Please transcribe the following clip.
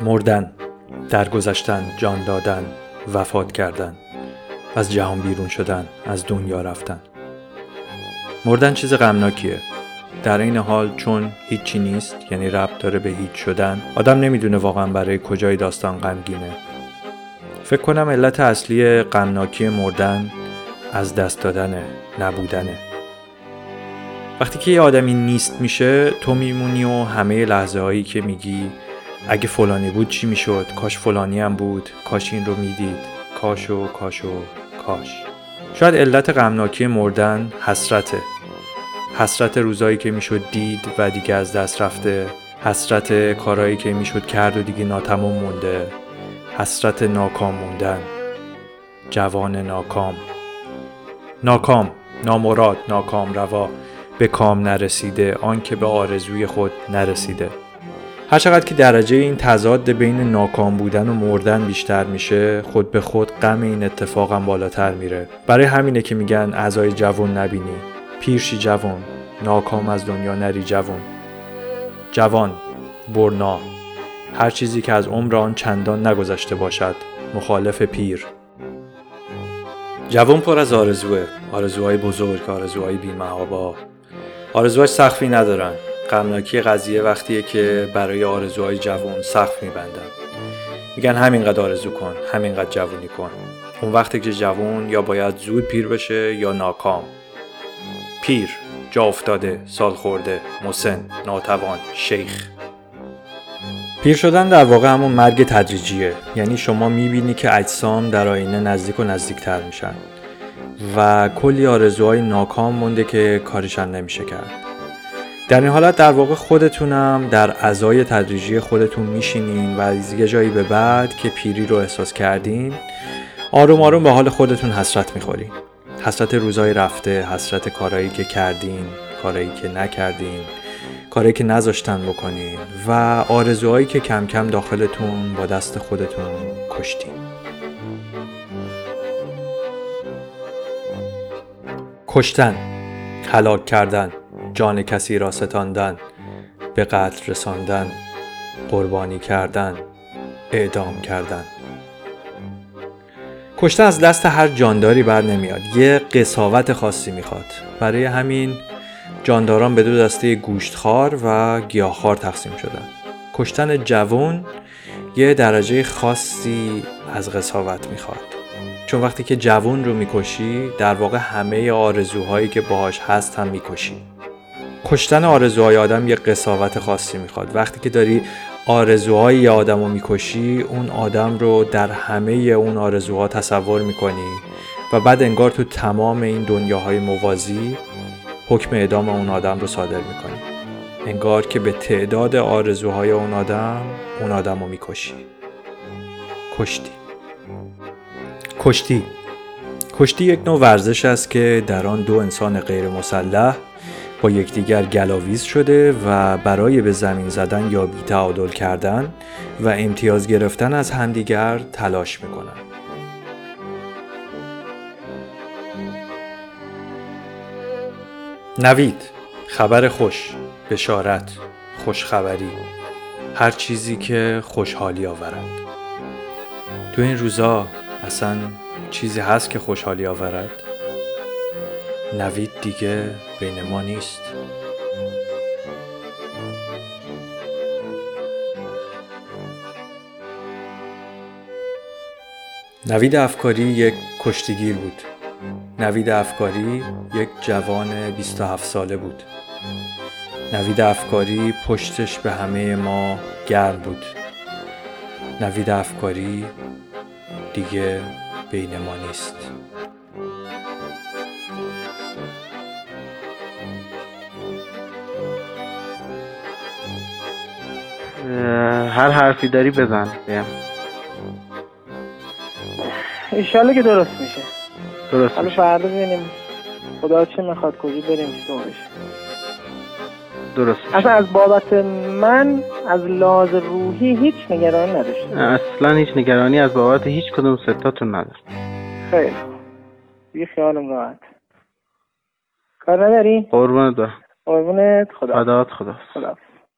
مردن درگذشتن جان دادن وفات کردن از جهان بیرون شدن از دنیا رفتن. مردن چیز غمناکیه. در این حال چون هیچی نیست یعنی ربط داره به هیچ شدن آدم نمی‌دونه واقعا برای کجای داستان غمگینه. فکر کنم علت اصلی غمناکی مردن از دست دادن نبودنه. وقتی که یه آدمی نیست میشه تو میمونی و همه لحظه هایی که میگی اگه فلانی بود چی می‌شد؟ کاش فلانی هم بود. کاش این رو می‌دید. کاش و کاش و کاش. شاید علت غمناکی مردن حسرته. حسرت روزایی که می‌شد دید و دیگه از دست رفته. حسرت کارهایی که می‌شد کرد و دیگه ناتمام مونده. حسرت ناکام موندن. جوان ناکام. ناکام. نامراد ناکام روا. به کام نرسیده. آنکه به آرزوی خود نرسیده. هرچقدر که درجه این تضاد بین ناکام بودن و مردن بیشتر میشه خود به خود غم این اتفاقم بالاتر میره. برای همینه که میگن اعضای جوان نبینی. پیرشی جوان ناکام از دنیا نری جوان. جوان برنا. هر چیزی که از عمر آن چندان نگذشته باشد مخالف پیر. جوان پر از آرزوه. آرزوهای بزرگ آرزوهای بیمهابا. آرزوهای سخفی ندارن. غمناکی قضیه وقتیه که برای آرزوهای جوان سقف میبندن میگن همینقدر آرزو کن همینقدر جوونی کن. اون وقتی که جوون یا باید زود پیر بشه یا ناکام. پیر جا افتاده سال خورده مسن ناتوان شیخ. پیر شدن در واقع همون مرگ تدریجیه. یعنی شما می‌بینی که اجسام در آینه نزدیک و نزدیکتر میشن. و کلی آرزوهای ناکام مونده که کارشان نمیشه کرد. در این حالت در واقع خودتونم در ازای تدریجی خودتون میشینین و از یه جایی به بعد که پیری رو احساس کردین آروم آروم به حال خودتون حسرت می‌خورین. حسرت روزای رفته حسرت کارهایی که کردین کارهایی که نکردین کارهایی که نذاشتن بکنین و آرزوهایی که کم کم داخلتون با دست خودتون کشتین. کشتن هلاک کردن. جان کسی را ستاندن به قتل رساندن قربانی کردن اعدام کردن. کشتن از دست هر جانداری بر نمیاد. یه قصاوت خاصی می‌خواد. برای همین جانداران به دو دسته گوشتخوار و گیاهخوار تقسیم شدن. کشتن جوان یه درجه خاصی از قصاوت می‌خواد. چون وقتی که جوون رو می‌کشی در واقع همه آرزوهایی که باهاش هست هم می‌کشی. کشتن آرزوهای آدم یه قصاوت خاصی می‌خواد. وقتی که داری آرزوهای یه آدم رو می‌کشی اون آدم رو در همه اون آرزوها تصور می‌کنی و بعد انگار تو تمام این دنیاهای موازی حکم اعدام اون آدم رو صادر می‌کنی. انگار که به تعداد آرزوهای اون آدم اون آدم رو می‌کشی. کشتی. کشتی. کشتی یک نوع ورزش است که در آن دو انسان غیر مسلح با یکدیگر گلاویز شده و برای به زمین زدن یا بیتعادل کردن و امتیاز گرفتن از همدیگر تلاش می‌کنن. نوید خبر خوش بشارت خوشخبری هر چیزی که خوشحالی آورد تو این روزا اصلا چیزی هست که خوشحالی آورد؟ نوید دیگه بین ما نیست. نوید افکاری یک کشتیگیر بود. نوید افکاری یک جوان 27 ساله بود. نوید افکاری پشتش به همه ما گرم بود. نوید افکاری دیگه بین ما نیست. هر حرفی داری بزن. بهم ایشالله که درست میشه. درست حالا فردا ببینیم. خدا چه می‌خواد کجا بریم بشه درست میشه. اصلا از بابت من از لحاظ روحی هیچ نگرانی نداشتم اصلا هیچ نگرانی از بابت هیچ کدوم ستاتون نداره خیلی. دیگه خیالم راحت. کار نداری؟ قربونت برم. قربونت. خدا فدات خدا خدا